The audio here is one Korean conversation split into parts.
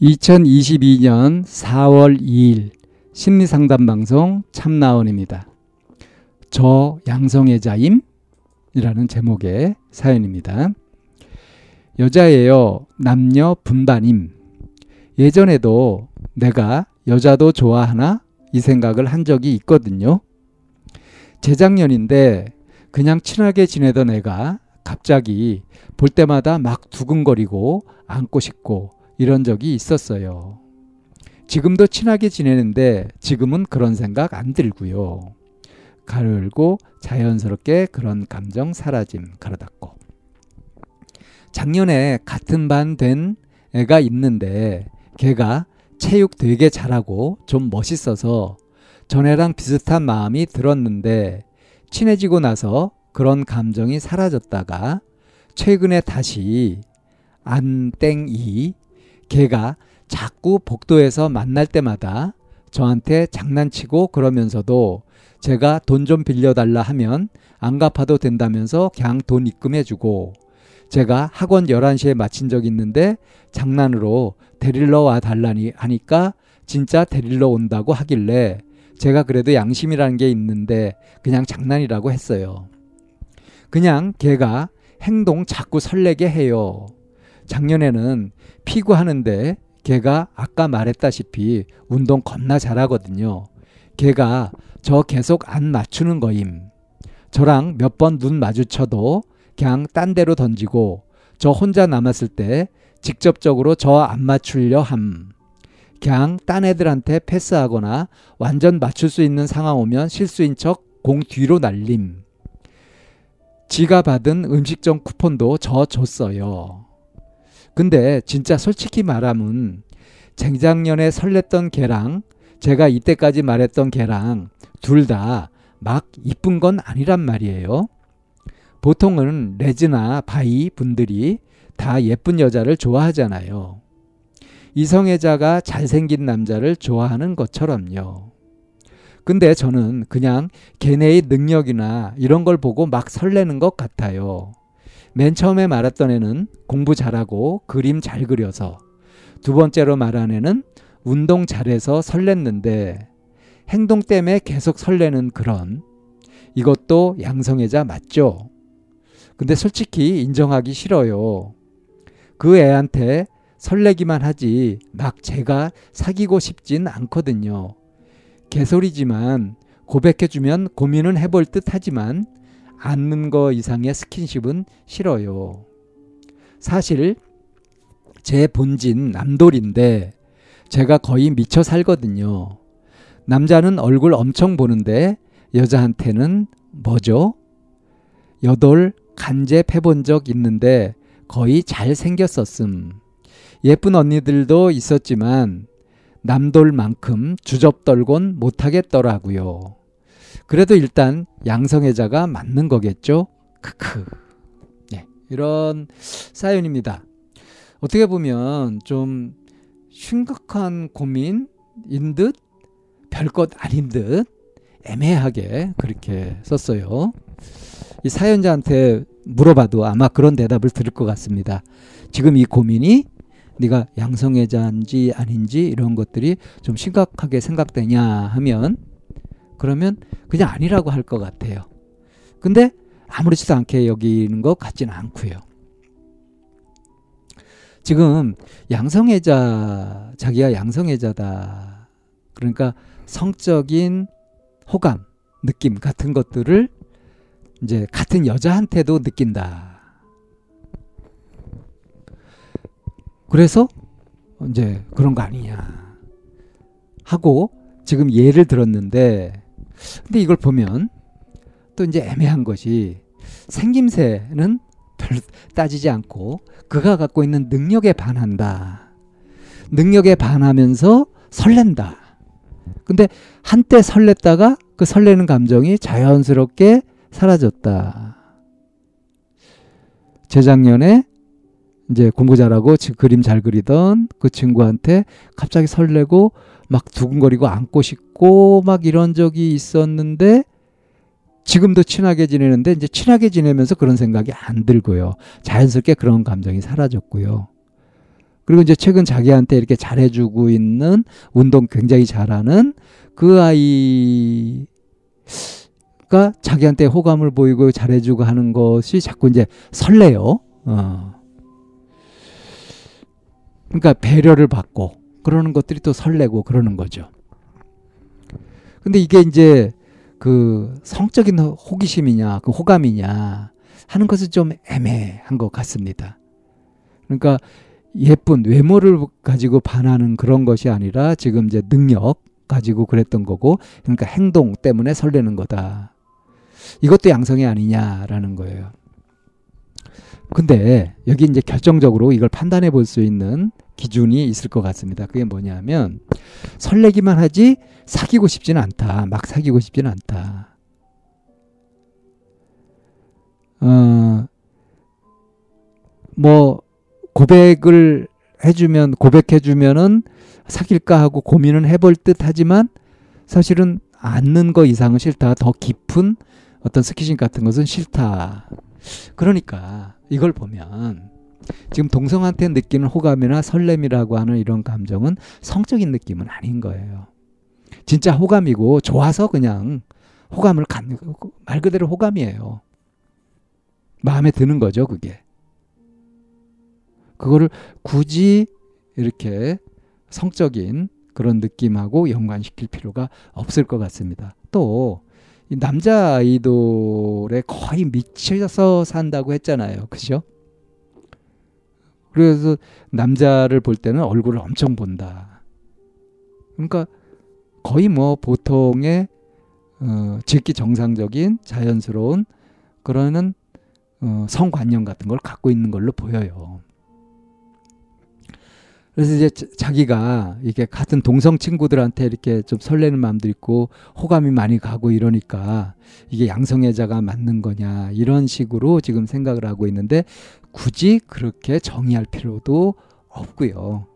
2022년 4월 2일 심리상담 방송 참나원입니다. 저 양성애자임? 이라는 제목의 사연입니다. 여자예요. 남녀 분반임. 예전에도 내가 여자도 좋아하나? 이 생각을 한 적이 있거든요. 재작년인데 그냥 친하게 지내던 애가 갑자기 볼 때마다 막 두근거리고 안고 싶고 이런 적이 있었어요. 지금도 친하게 지내는데 지금은 그런 생각 안 들고요. 가르고 자연스럽게 그런 감정 사라짐 가로 닫고. 작년에 같은 반 된 애가 있는데 걔가 체육 되게 잘하고 좀 멋있어서 전애랑 비슷한 마음이 들었는데 친해지고 나서 그런 감정이 사라졌다가 최근에 다시 안땡이 걔가 자꾸 복도에서 만날 때마다 저한테 장난치고 그러면서도 제가 돈 좀 빌려달라 하면 안 갚아도 된다면서 그냥 돈 입금해주고 제가 학원 11시에 마친 적 있는데 장난으로 데리러 와 달라니 하니까 진짜 데리러 온다고 하길래 제가 그래도 양심이라는 게 있는데 그냥 장난이라고 했어요. 그냥 걔가 행동 자꾸 설레게 해요. 작년에는 피구하는데 걔가 아까 말했다시피 운동 겁나 잘하거든요. 걔가 저 계속 안 맞추는 거임. 저랑 몇 번 눈 마주쳐도 그냥 딴 데로 던지고 저 혼자 남았을 때 직접적으로 저 안 맞추려 함. 그냥 딴 애들한테 패스하거나 완전 맞출 수 있는 상황 오면 실수인 척 공 뒤로 날림. 지가 받은 음식점 쿠폰도 저 줬어요. 근데 진짜 솔직히 말하면 쟁작년에 설렜던 걔랑 제가 이때까지 말했던 걔랑 둘 다 막 이쁜 건 아니란 말이에요. 보통은 레즈나 바이 분들이 다 예쁜 여자를 좋아하잖아요. 이성애자가 잘생긴 남자를 좋아하는 것처럼요. 근데 저는 그냥 걔네의 능력이나 이런 걸 보고 막 설레는 것 같아요. 맨 처음에 말했던 애는 공부 잘하고 그림 잘 그려서 두 번째로 말한 애는 운동 잘해서 설렜는데 행동 때문에 계속 설레는 그런 이것도 양성애자 맞죠? 근데 솔직히 인정하기 싫어요. 그 애한테 설레기만 하지 막 제가 사귀고 싶진 않거든요. 개소리지만 고백해주면 고민은 해볼 듯 하지만 않는 거 이상의 스킨십은 싫어요. 사실 제 본진 남돌인데 제가 거의 미쳐 살거든요. 남자는 얼굴 엄청 보는데 여자한테는 뭐죠? 여덟 간접해 본 적 있는데 거의 잘 생겼었음. 예쁜 언니들도 있었지만 남돌만큼 주접 떨곤 못하겠더라고요. 그래도 일단 양성애자가 맞는 거겠죠? 크크. 네, 이런 사연입니다. 어떻게 보면 좀 심각한 고민인 듯 별것 아닌 듯 애매하게 그렇게 썼어요. 이 사연자한테 물어봐도 아마 그런 대답을 들을 것 같습니다. 지금 이 고민이 네가 양성애자인지 아닌지 이런 것들이 좀 심각하게 생각되냐 하면 그러면 그냥 아니라고 할 것 같아요. 근데 아무렇지도 않게 여기는 것 같지는 않고요. 지금 양성애자 자기가 양성애자다. 그러니까 성적인 호감, 느낌 같은 것들을 이제 같은 여자한테도 느낀다. 그래서 이제 그런 거 아니냐 하고 지금 예를 들었는데 근데 이걸 보면 또 이제 애매한 것이 생김새는 별로 따지지 않고 그가 갖고 있는 능력에 반한다. 능력에 반하면서 설렌다. 근데 한때 설렜다가 그 설레는 감정이 자연스럽게 사라졌다. 재작년에 이제 공부 잘하고 그림 잘 그리던 그 친구한테 갑자기 설레고 막 두근거리고 안고 싶고 막 이런 적이 있었는데 지금도 친하게 지내는데 이제 친하게 지내면서 그런 생각이 안 들고요. 자연스럽게 그런 감정이 사라졌고요. 그리고 이제 최근 자기한테 이렇게 잘해주고 있는 운동 굉장히 잘하는 그 아이가 자기한테 호감을 보이고 잘해주고 하는 것이 자꾸 이제 설레요. 어. 그러니까 배려를 받고 그러는 것들이 또 설레고 그러는 거죠. 근데 이게 이제 그 성적인 호기심이냐, 그 호감이냐 하는 것은 좀 애매한 것 같습니다. 그러니까 예쁜 외모를 가지고 반하는 그런 것이 아니라 지금 이제 능력 가지고 그랬던 거고 그러니까 행동 때문에 설레는 거다. 이것도 양성이 아니냐라는 거예요. 근데 여기 이제 결정적으로 이걸 판단해 볼 수 있는 기준이 있을 것 같습니다. 그게 뭐냐면 설레기만 하지 사귀고 싶지는 않다. 막 사귀고 싶지는 않다. 어, 뭐 고백을 해주면 고백해주면은 사귈까 하고 고민은 해볼 듯 하지만 사실은 않는 거 이상은 싫다. 더 깊은 어떤 스키싱 같은 것은 싫다. 그러니까 이걸 보면 지금 동성한테 느끼는 호감이나 설렘이라고 하는 이런 감정은 성적인 느낌은 아닌 거예요. 진짜 호감이고 좋아서 그냥 호감을 갖는 말 그대로 호감이에요. 마음에 드는 거죠, 그게. 그거를 굳이 이렇게 성적인 그런 느낌하고 연관시킬 필요가 없을 것 같습니다. 또, 이 남자 아이돌에 거의 미쳐서 산다고 했잖아요. 그죠? 그래서 남자를 볼 때는 얼굴을 엄청 본다. 그러니까 거의 뭐 보통의 어, 직기 정상적인 자연스러운 그러는 어, 성관념 같은 걸 갖고 있는 걸로 보여요. 그래서 이제 자기가 이게 같은 동성 친구들한테 이렇게 좀 설레는 마음도 있고 호감이 많이 가고 이러니까 이게 양성애자가 맞는 거냐 이런 식으로 지금 생각을 하고 있는데 굳이 그렇게 정의할 필요도 없고요.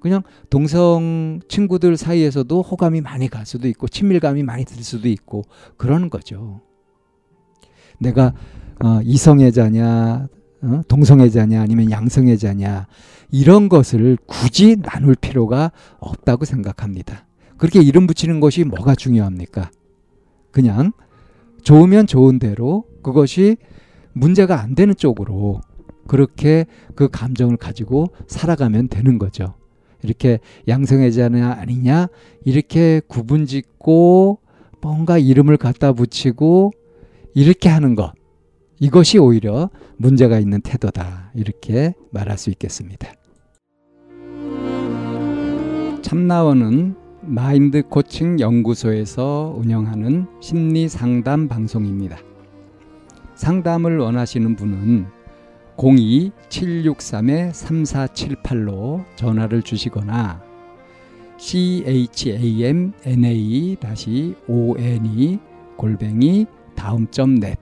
그냥 동성 친구들 사이에서도 호감이 많이 갈 수도 있고 친밀감이 많이 들 수도 있고 그러는 거죠. 내가 어, 이성애자냐 어? 동성애자냐 아니면 양성애자냐 이런 것을 굳이 나눌 필요가 없다고 생각합니다. 그렇게 이름 붙이는 것이 뭐가 중요합니까? 그냥 좋으면 좋은 대로 그것이 문제가 안 되는 쪽으로 그렇게 그 감정을 가지고 살아가면 되는 거죠. 이렇게 양성애자냐 아니냐 이렇게 구분 짓고 뭔가 이름을 갖다 붙이고 이렇게 하는 것 이것이 오히려 문제가 있는 태도다. 이렇게 말할 수 있겠습니다. 참나원은 마인드 코칭 연구소에서 운영하는 심리 상담 방송입니다. 상담을 원하시는 분은 02-763-3478로 전화를 주시거나 chamna-one 골뱅이 다음점 넷